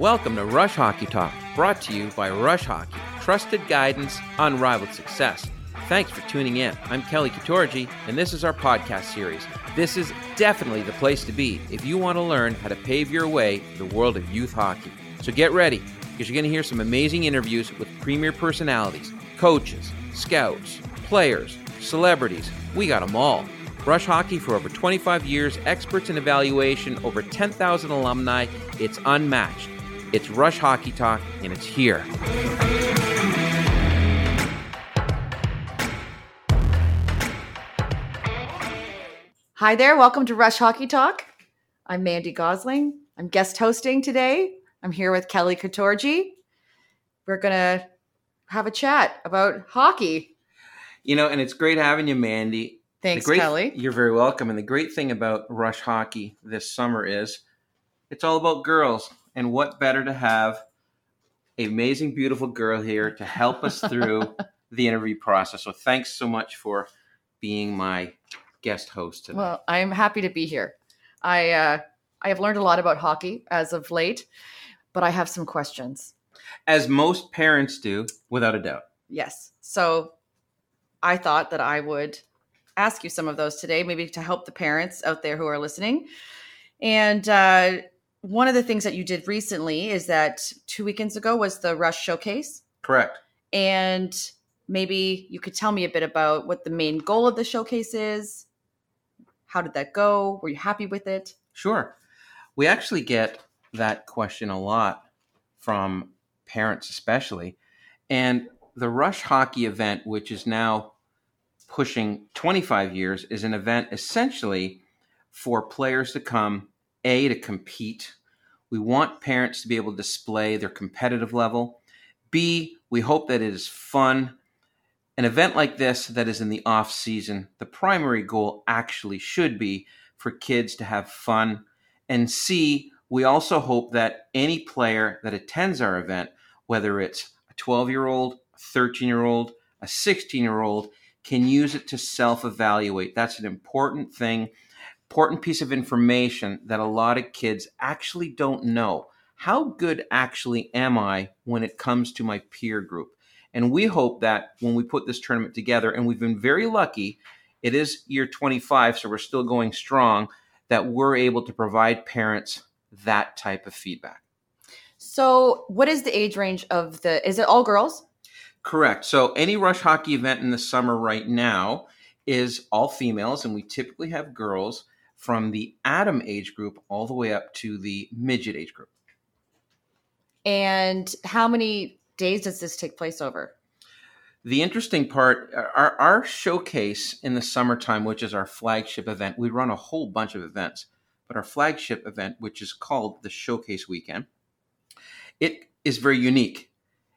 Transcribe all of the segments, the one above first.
Welcome to Rush Hockey Talk, brought to you by Rush Hockey, trusted guidance, unrivaled success. Thanks for tuning in. I'm Kelly Katorji, and this is our podcast series. This is definitely the place to be if you want to learn how to pave your way to the world of youth hockey. So get ready, because you're going to hear some amazing interviews with premier personalities, coaches, scouts, players, celebrities. We got them all. Rush Hockey for over 25 years, experts in evaluation, over 10,000 alumni. It's unmatched. It's Rush Hockey Talk, and it's here. Hi there, welcome to Rush Hockey Talk. I'm Mandy Gosling. I'm guest hosting today. I'm here with Kelly Katorji. We're going to have a chat about hockey. You know, and it's great having you, Mandy. Thanks, great, Kelly. You're very welcome. And the great thing about Rush Hockey this summer is it's all about girls. And what better to have amazing, beautiful girl here to help us through the interview process. So thanks so much for being my guest host today. Well, I'm happy to be here. I uh, I have learned a lot about hockey as of late, but I have some questions. As most parents do, without a doubt. Yes. So I thought that I would ask you some of those today, maybe to help the parents out there who are listening. And uh, one of the things that you did recently is that two weekends ago was the Rush Showcase. Correct. And maybe you could tell me a bit about what the main goal of the showcase is. How did that go? Were you happy with it? Sure. We actually get that question a lot from parents, especially. And the Rush Hockey event, which is now pushing 25 years, is an event essentially for players to come, A, to compete. We want parents to be able to display their competitive level. B, we hope that it is fun. An event like this that is in the off season, the primary goal actually should be for kids to have fun. And C, we also hope that any player that attends our event, whether it's a 12 year old, a 13 year old, a 16 year old, can use it to self evaluate. That's an important thing, important piece of information that a lot of kids actually don't know. How good actually am I when it comes to my peer group? And we hope that when we put this tournament together, and we've been very lucky, it is year 25, so we're still going strong, that we're able to provide parents that type of feedback. So, what is the age range of the? Is it all girls? Correct. So, any rush hockey event in the summer right now is all females, and we typically have girls from the Atom age group all the way up to the midget age group. And how many days does this take place over? The interesting part, our, our showcase in the summertime, which is our flagship event, we run a whole bunch of events, but our flagship event, which is called the Showcase Weekend, it is very unique.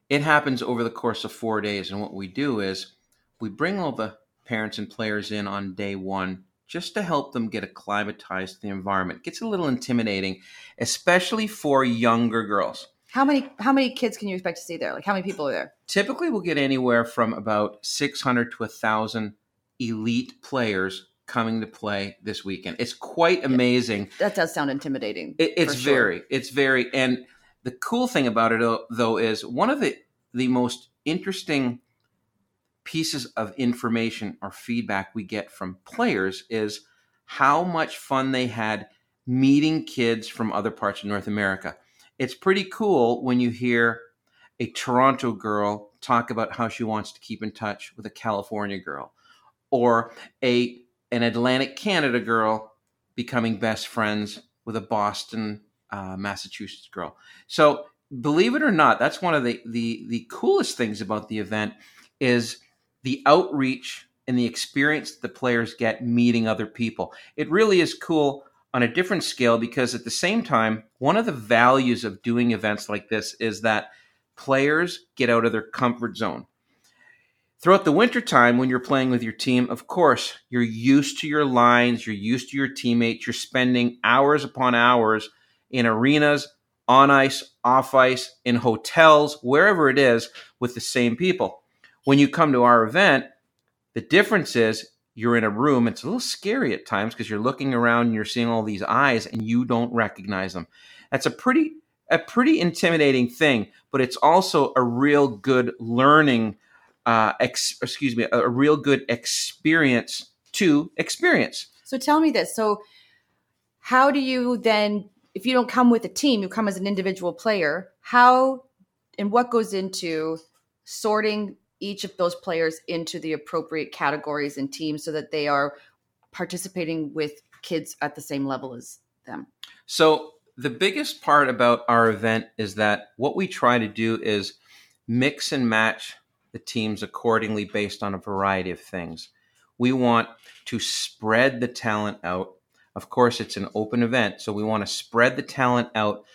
It happens over the course of four days, and what we do is we bring all the parents and players in on day one just to help them get acclimatized to the environment. It gets a little intimidating, especially for younger girls. How many how many kids can you expect to see there? Like how many people are there? Typically, we'll get anywhere from about 600 to 1,000 elite players coming to play this weekend. It's quite amazing. That does sound intimidating. It, it's sure. very, it's very, and the cool thing about it though, though is one of the the most interesting pieces of information or feedback we get from players is how much fun they had meeting kids from other parts of North America. It's pretty cool when you hear a Toronto girl talk about how she wants to keep in touch with a California girl or a an Atlantic Canada girl becoming best friends with a Boston uh, Massachusetts girl. So believe it or not, that's one of the, the the coolest things about the event is the outreach and the experience the players get meeting other people. It really is cool on a different scale because at the same time, one of the values of doing events like this is that players get out of their comfort zone. Throughout the wintertime, when you're playing with your team, of course, you're used to your lines, you're used to your teammates, you're spending hours upon hours in arenas, on ice, off ice, in hotels, wherever it is, with the same people. When you come to our event, the difference is you're in a room. It's a little scary at times because you're looking around and you're seeing all these eyes and you don't recognize them. That's a pretty a pretty intimidating thing, but it's also a real good learning, uh, ex- excuse me, a, a real good experience to experience. So tell me this. So, how do you then, if you don't come with a team, you come as an individual player, how and what goes into sorting each of those players into the appropriate categories and teams so that they are participating with kids at the same level as them? So, the biggest part about our event is that what we try to do is mix and match the teams accordingly based on a variety of things. We want to spread the talent out. Of course, it's an open event, so we want to spread the talent out.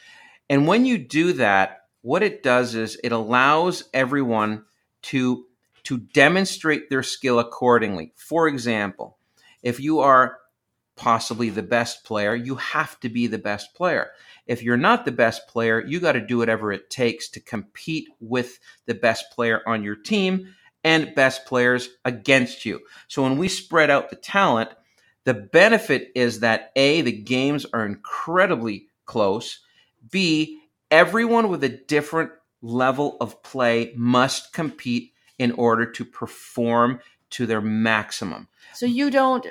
And when you do that, what it does is it allows everyone to to demonstrate their skill accordingly. For example, if you are possibly the best player, you have to be the best player. If you're not the best player, you got to do whatever it takes to compete with the best player on your team and best players against you. So when we spread out the talent, the benefit is that A, the games are incredibly close. B, everyone with a different level of play must compete in order to perform to their maximum. So you don't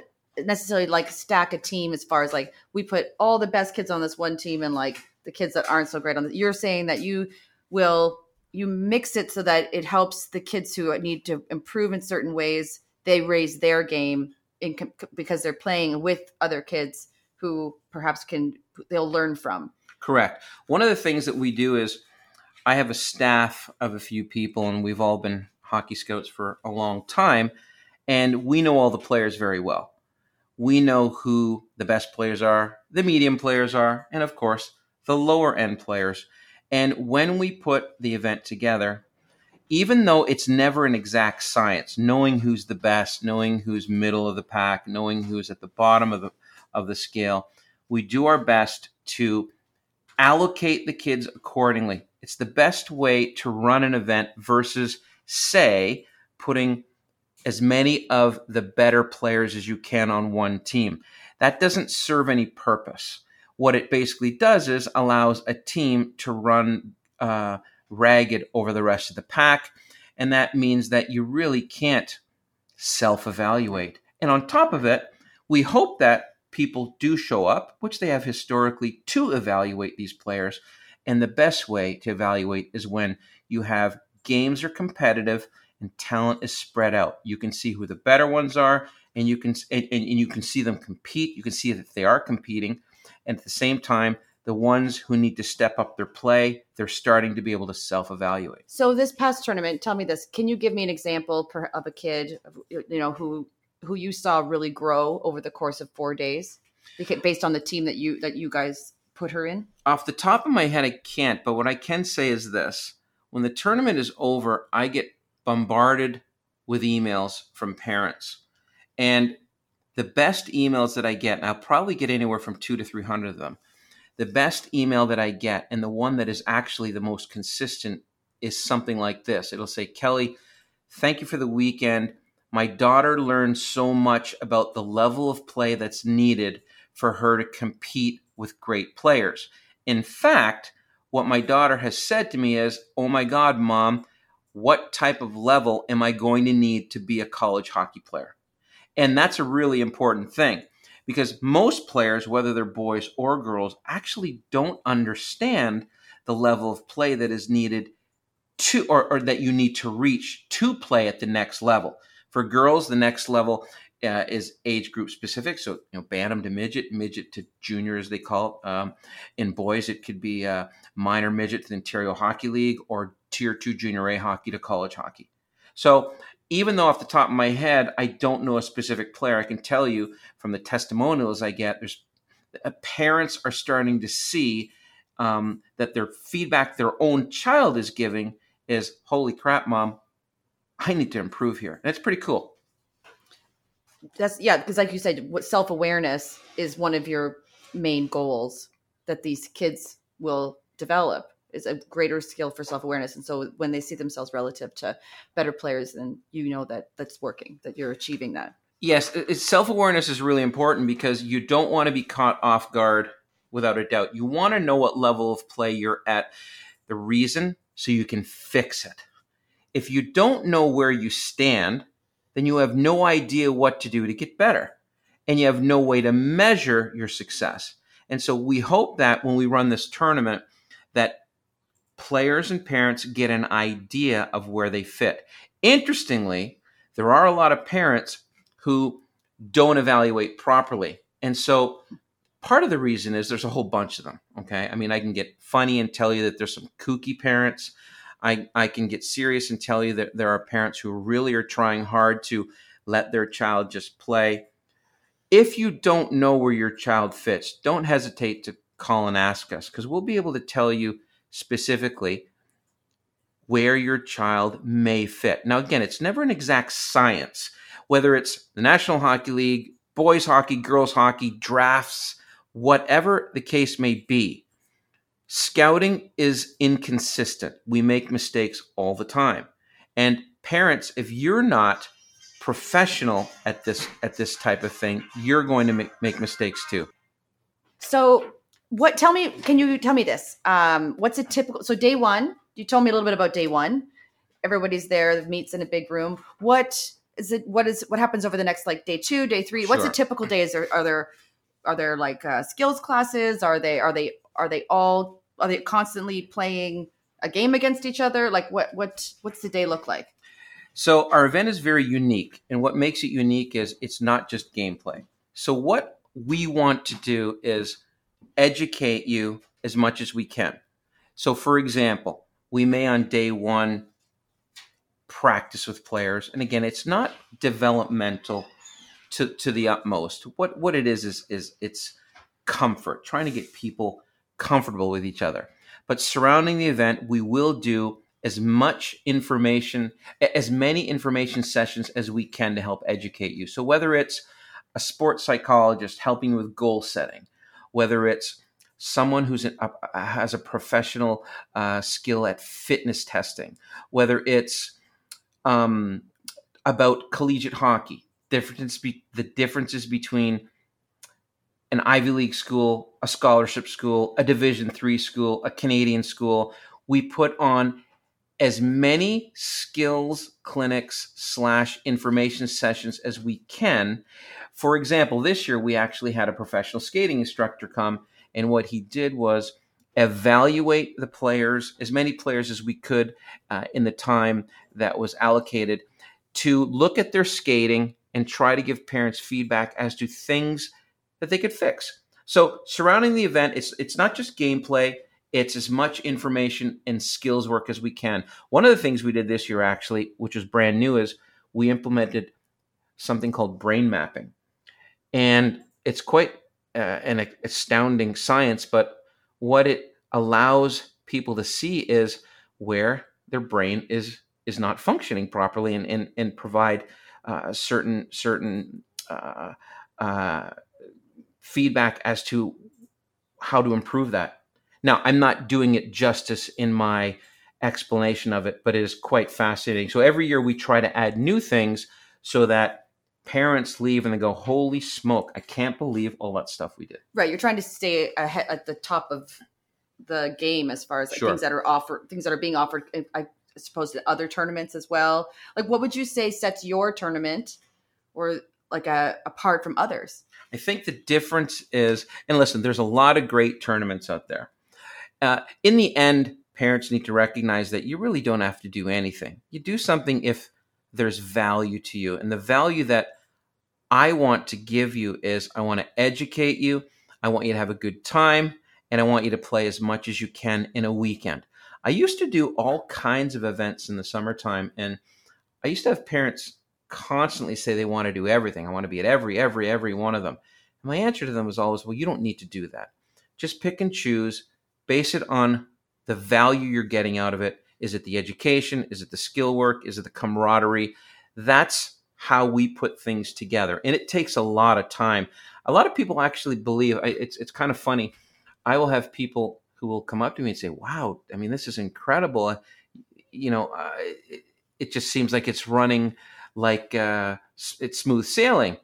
necessarily like stack a team as far as like we put all the best kids on this one team and like the kids that aren't so great on the, you're saying that you will you mix it so that it helps the kids who need to improve in certain ways they raise their game in because they're playing with other kids who perhaps can they'll learn from correct one of the things that we do is i have a staff of a few people and we've all been hockey scouts for a long time and we know all the players very well we know who the best players are, the medium players are, and of course, the lower end players. And when we put the event together, even though it's never an exact science, knowing who's the best, knowing who's middle of the pack, knowing who's at the bottom of the of the scale, we do our best to allocate the kids accordingly. It's the best way to run an event versus say putting as many of the better players as you can on one team. That doesn't serve any purpose. What it basically does is allows a team to run uh, ragged over the rest of the pack. And that means that you really can't self evaluate. And on top of it, we hope that people do show up, which they have historically, to evaluate these players. And the best way to evaluate is when you have games are competitive and talent is spread out. You can see who the better ones are, and you can and, and you can see them compete. You can see that they are competing, and at the same time, the ones who need to step up their play, they're starting to be able to self-evaluate. So this past tournament, tell me this: Can you give me an example of a kid, you know, who who you saw really grow over the course of four days, based on the team that you that you guys put her in? Off the top of my head, I can't. But what I can say is this: when the tournament is over, I get bombarded with emails from parents. And the best emails that I get, I'll probably get anywhere from two to 300 of them, the best email that I get, and the one that is actually the most consistent, is something like this. It'll say, Kelly, thank you for the weekend. My daughter learned so much about the level of play that's needed for her to compete with great players. In fact, what my daughter has said to me is, Oh my God, mom, what type of level am I going to need to be a college hockey player? And that's a really important thing because most players, whether they're boys or girls, actually don't understand the level of play that is needed to, or, or that you need to reach to play at the next level. For girls, the next level uh, is age group specific. So, you know, bantam to midget, midget to junior, as they call it. Um, in boys, it could be uh, minor midget to the Ontario Hockey League or tier two junior A hockey to college hockey. So, even though off the top of my head, I don't know a specific player, I can tell you from the testimonials I get, there's uh, parents are starting to see um, that their feedback their own child is giving is, holy crap, mom, I need to improve here. That's pretty cool that's yeah because like you said self-awareness is one of your main goals that these kids will develop is a greater skill for self-awareness and so when they see themselves relative to better players then you know that that's working that you're achieving that yes self-awareness is really important because you don't want to be caught off guard without a doubt. You want to know what level of play you're at. The reason so you can fix it. If you don't know where you stand, then you have no idea what to do to get better. And you have no way to measure your success. And so we hope that when we run this tournament, that players and parents get an idea of where they fit. Interestingly, there are a lot of parents who don't evaluate properly. And so part of the reason is there's a whole bunch of them. Okay. I mean, I can get funny and tell you that there's some kooky parents. I, I can get serious and tell you that there are parents who really are trying hard to let their child just play. If you don't know where your child fits, don't hesitate to call and ask us because we'll be able to tell you specifically where your child may fit. Now, again, it's never an exact science, whether it's the National Hockey League, boys hockey, girls hockey, drafts, whatever the case may be. Scouting is inconsistent. We make mistakes all the time. And parents, if you're not professional at this at this type of thing, you're going to make, make mistakes too. So what tell me can you tell me this? Um, what's a typical so day one you told me a little bit about day one. Everybody's there meets in a big room. What is it what is what happens over the next like day two day three? What's a typical day? Is there are there are there like uh, skills classes? Are they are they are they all are they constantly playing a game against each other like what what what's the day look like so our event is very unique and what makes it unique is it's not just gameplay so what we want to do is educate you as much as we can. So, for example, we may on day one practice with players, and again, it's not developmental to to the utmost. What what it is is is it's comfort, trying to get people comfortable with each other. But surrounding the event, we will do as much information, as many information sessions as we can to help educate you. So whether it's a sports psychologist helping with goal setting, whether it's someone who's an, uh, has a professional uh, skill at fitness testing, whether it's um, about collegiate hockey, difference be, the differences between an Ivy League school, a scholarship school, a Division three school, a Canadian school. We put on as many skills clinics slash information sessions as we can for example, this year we actually had a professional skating instructor come, and what he did was evaluate the players, as many players as we could uh, in the time that was allocated, to look at their skating and try to give parents feedback as to things that they could fix. So, surrounding the event, it's it's not just gameplay; it's as much information and skills work as we can. One of the things we did this year, actually, which was brand new, is we implemented something called brain mapping and it's quite uh, an astounding science. But what it allows people to see is where their brain is is not functioning properly, and and, and provide uh, certain certain uh, uh, feedback as to how to improve that. Now, I'm not doing it justice in my explanation of it, but it is quite fascinating. So every year we try to add new things so that parents leave and they go, "Holy smoke! I can't believe all that stuff we did." Right, you're trying to stay ahead at the top of the game as far as like, sure. things that are offered, things that are being offered. I suppose to other tournaments as well. Like, what would you say sets your tournament or like a, apart from others? I think the difference is, and listen, there's a lot of great tournaments out there. Uh, in the end, parents need to recognize that you really don't have to do anything. You do something if there's value to you, and the value that I want to give you is I want to educate you. I want you to have a good time and I want you to play as much as you can in a weekend. I used to do all kinds of events in the summertime and I used to have parents constantly say they want to do everything. I want to be at every, every, every one of them. And my answer to them was always, well, you don't need to do that. Just pick and choose, base it on the value you're getting out of it. Is it the education? Is it the skill work? Is it the camaraderie? That's how we put things together. And it takes a lot of time. A lot of people actually believe it's it's kind of funny. I will have people who will come up to me and say, "Wow, I mean, this is incredible." You know, uh, it, it, just seems like it's running like uh, it's smooth sailing,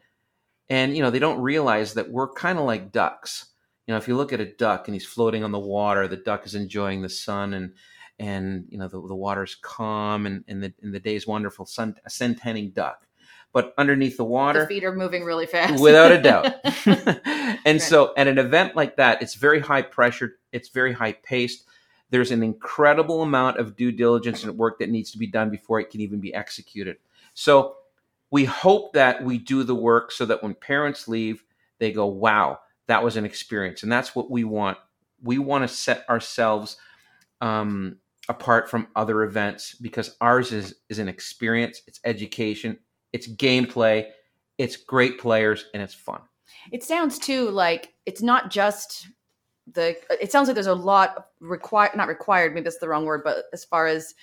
and you know they don't realize that we're kind of like ducks. You know, if you look at a duck and he's floating on the water, the duck is enjoying the sun and and you know the, the water's calm and, and the and the day's wonderful. Sun a sun duck. But underneath the water, the feet are moving really fast, without a doubt. and right. so, at an event like that, it's very high pressured. It's very high paced. There's an incredible amount of due diligence and work that needs to be done before it can even be executed. So, we hope that we do the work so that when parents leave, they go, "Wow, that was an experience," and that's what we want. We want to set ourselves um, apart from other events because ours is is an experience, it's education, it's gameplay, it's great players, and it's fun. It sounds too like it's not just the. It sounds like there's a lot required, not required. Maybe that's the wrong word, but as far as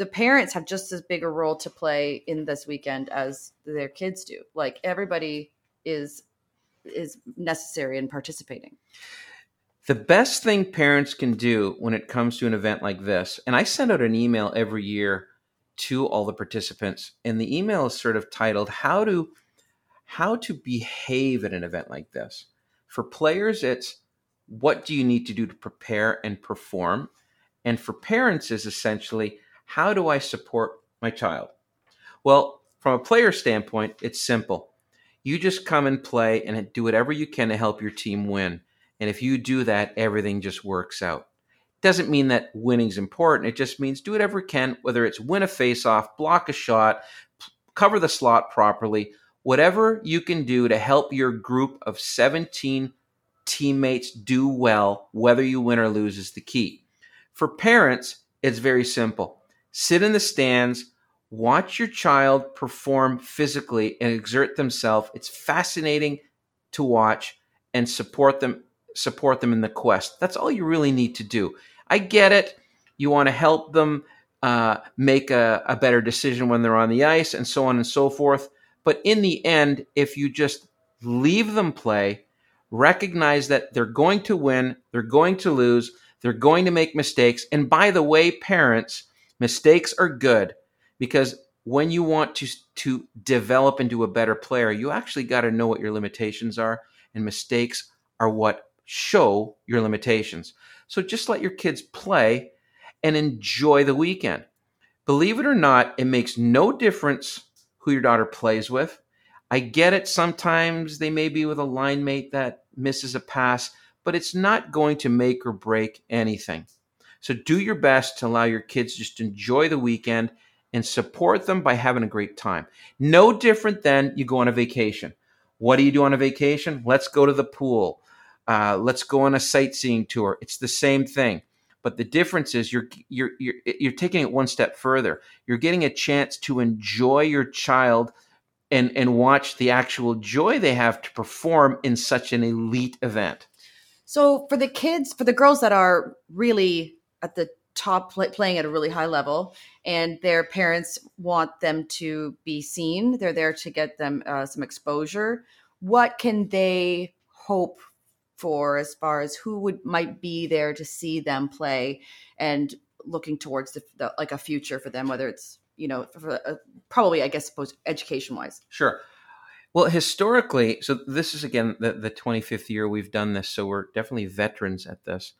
the parents have just as big a role to play in this weekend as their kids do. Like everybody is is necessary in participating. The best thing parents can do when it comes to an event like this, and I send out an email every year to all the participants, and the email is sort of titled "How to How to Behave at an Event Like This." For players, it's what do you need to do to prepare and perform, and for parents, is essentially how do I support my child. Well, from a player standpoint, it's simple. You just come and play and do whatever you can to help your team win and if you do that, everything just works out. Doesn't mean that winning's important. It just means do whatever you can, whether it's win a face-off, block a shot, cover the slot properly, whatever you can do to help your group of 17 teammates do well, whether you win or lose is the key. For parents, it's very simple. Sit in the stands, watch your child perform physically and exert themselves. It's fascinating to watch and support them support them in the quest. That's all you really need to do. I get it. You want to help them uh, make a, a better decision when they're on the ice and so on and so forth. But in the end, if you just leave them play, recognize that they're going to win, they're going to lose, they're going to make mistakes. And by the way, parents, mistakes are good because when you want to to develop into a better player, you actually got to know what your limitations are, and mistakes are what show your limitations. So just let your kids play and enjoy the weekend. Believe it or not, it makes no difference who your daughter plays with. I get it. Sometimes they may be with a line mate that misses a pass, but it's not going to make or break anything. So do your best to allow your kids just enjoy the weekend and support them by having a great time. No different than you go on a vacation. What do you do on a vacation? Let's go to the pool. Uh, let's go on a sightseeing tour. It's the same thing, but the difference is you're you're you're you're taking it one step further. You're getting a chance to enjoy your child and and watch the actual joy they have to perform in such an elite event. So for the kids, for the girls that are really at the top play, playing at a really high level and their parents want them to be seen. They're there to get them uh, some exposure. What can they hope for as far as who would might be there to see them play and looking towards the, the like a future for them whether it's you know for, uh, probably i guess suppose education wise sure. Well historically so this is again the, the 25th year we've done this so we're definitely veterans at this.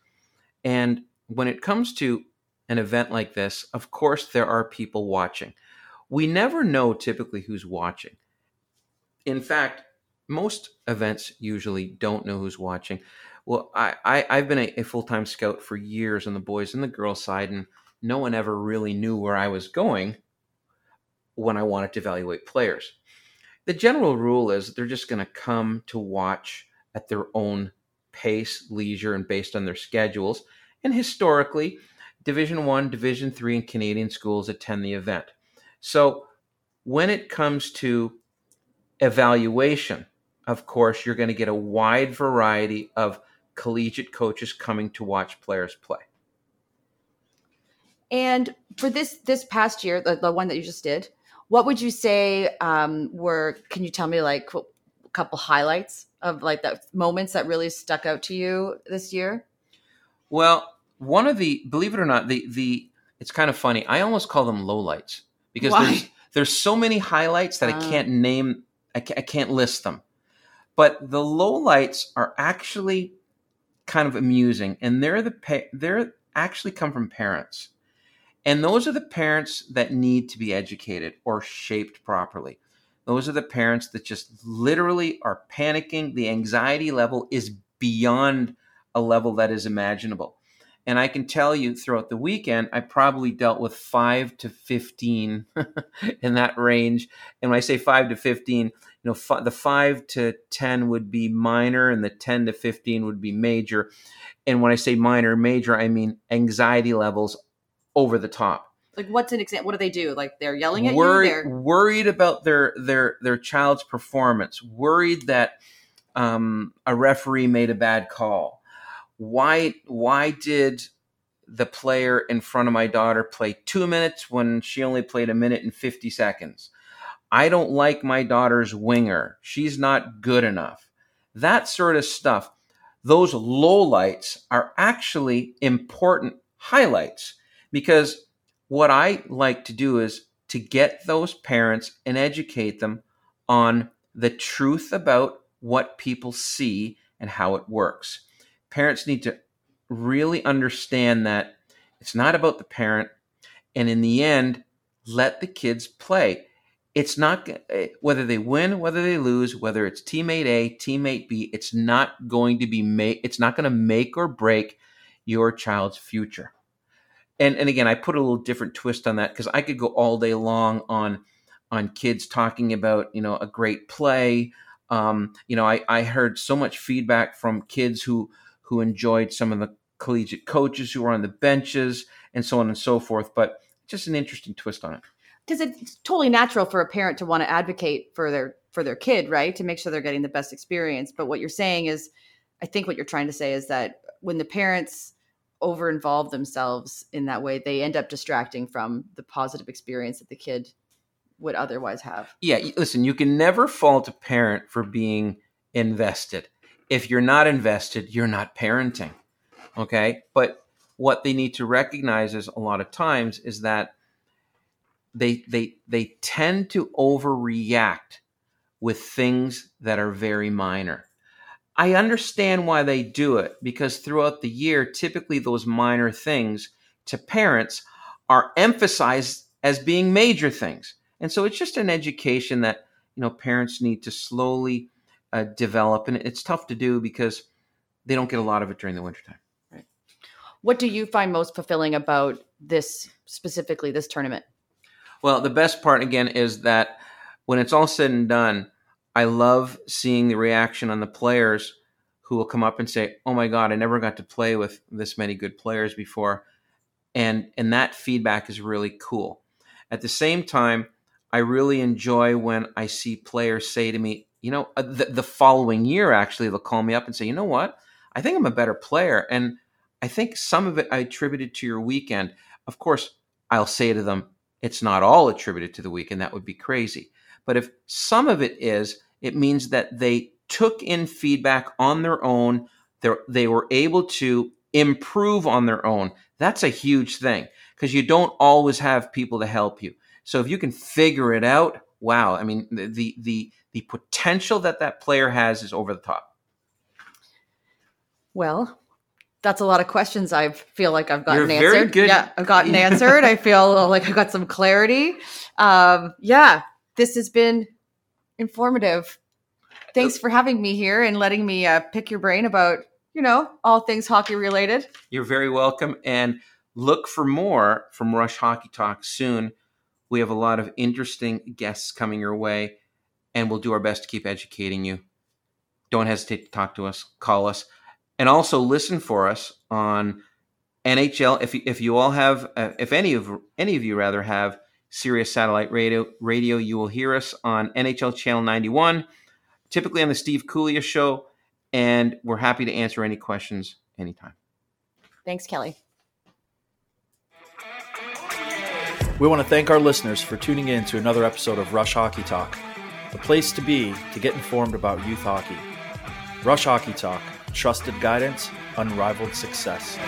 And when it comes to an event like this of course there are people watching we never know typically who's watching in fact most events usually don't know who's watching. Well, I, I have been a, a full time scout for years on the boys and the girls side, and no one ever really knew where I was going when I wanted to evaluate players. The general rule is they're just going to come to watch at their own pace, leisure, and based on their schedules. And historically, Division One, Division Three, and Canadian schools attend the event. So when it comes to evaluation, of course, you're going to get a wide variety of collegiate coaches coming to watch players play. And for this this past year, the, the one that you just did, what would you say um, were? Can you tell me like a couple highlights of like the moments that really stuck out to you this year? Well, one of the believe it or not, the the it's kind of funny. I almost call them lowlights because Why? there's there's so many highlights that uh, I can't name. I can't, I can't list them. But the lowlights are actually kind of amusing, and they're the pa- they're actually come from parents, and those are the parents that need to be educated or shaped properly. Those are the parents that just literally are panicking. The anxiety level is beyond a level that is imaginable. And I can tell you throughout the weekend, I probably dealt with five to 15 in that range. And when I say five to 15, you know, f- the five to 10 would be minor and the 10 to 15 would be major. And when I say minor, major, I mean anxiety levels over the top. Like what's an example? What do they do? Like they're yelling at worried, you? They're worried about their their their child's performance. Worried that um, a referee made a bad call. Why why did the player in front of my daughter play two minutes when she only played a minute and fifty seconds? I don't like my daughter's winger. She's not good enough. That sort of stuff. Those lowlights are actually important highlights because what I like to do is to get those parents and educate them on the truth about what people see and how it works. Parents need to really understand that it's not about the parent. And in the end, let the kids play. It's not eh, whether they win, whether they lose, whether it's teammate A, teammate B, it's not going to be make it's not going to make or break your child's future. And and again, I put a little different twist on that because I could go all day long on on kids talking about, you know, a great play, um, you know, I, I heard so much feedback from kids who who enjoyed some of the collegiate coaches who were on the benches and so on and so forth. But just an interesting twist on it. Because it's totally natural for a parent to want to advocate for their for their kid, right? To make sure they're getting the best experience. But what you're saying is, I think what you're trying to say is that when the parents over involve themselves in that way, they end up distracting from the positive experience that the kid would otherwise have. Yeah, listen, you can never fault a parent for being invested. If you're not invested, you're not parenting. Okay? But what they need to recognize is a lot of times is that they they they tend to overreact with things that are very minor. I understand why they do it because throughout the year typically those minor things to parents are emphasized as being major things. And so it's just an education that you know parents need to slowly uh, develop, and it's tough to do because they don't get a lot of it during the wintertime. Right. What do you find most fulfilling about this specifically this tournament? Well, the best part again is that when it's all said and done, I love seeing the reaction on the players who will come up and say, "Oh my God, I never got to play with this many good players before," and and that feedback is really cool. At the same time, I really enjoy when I see players say to me, you know, uh, the, the following year, actually, they'll call me up and say, you know what? I think I'm a better player. And I think some of it I attributed to your weekend. Of course, I'll say to them, it's not all attributed to the weekend. That would be crazy. But if some of it is, it means that they took in feedback on their own. They're, they were able to improve on their own. That's a huge thing because you don't always have people to help you. So if you can figure it out, wow! I mean, the the the potential that that player has is over the top. Well, that's a lot of questions I feel like I've gotten You're answered. Good. Yeah, I've gotten answered. I feel like I've got some clarity. Um, yeah, this has been informative. Thanks for having me here and letting me uh, pick your brain about, you know, all things hockey related. You're very welcome. And look for more from Rush Hockey Talk soon. We have a lot of interesting guests coming your way, and we'll do our best to keep educating you. Don't hesitate to talk to us, call us, and also listen for us on NHL. If if you all have, uh, if any of any of you rather have Sirius satellite radio, radio, you will hear us on NHL Channel 91, typically on the Steve Kouleas Show, and we're happy to answer any questions anytime. Thanks, Kelly. We want to thank our listeners for tuning in to another episode of Rush Hockey Talk, the place to be to get informed about youth hockey. Rush Hockey Talk, trusted guidance, unrivaled success.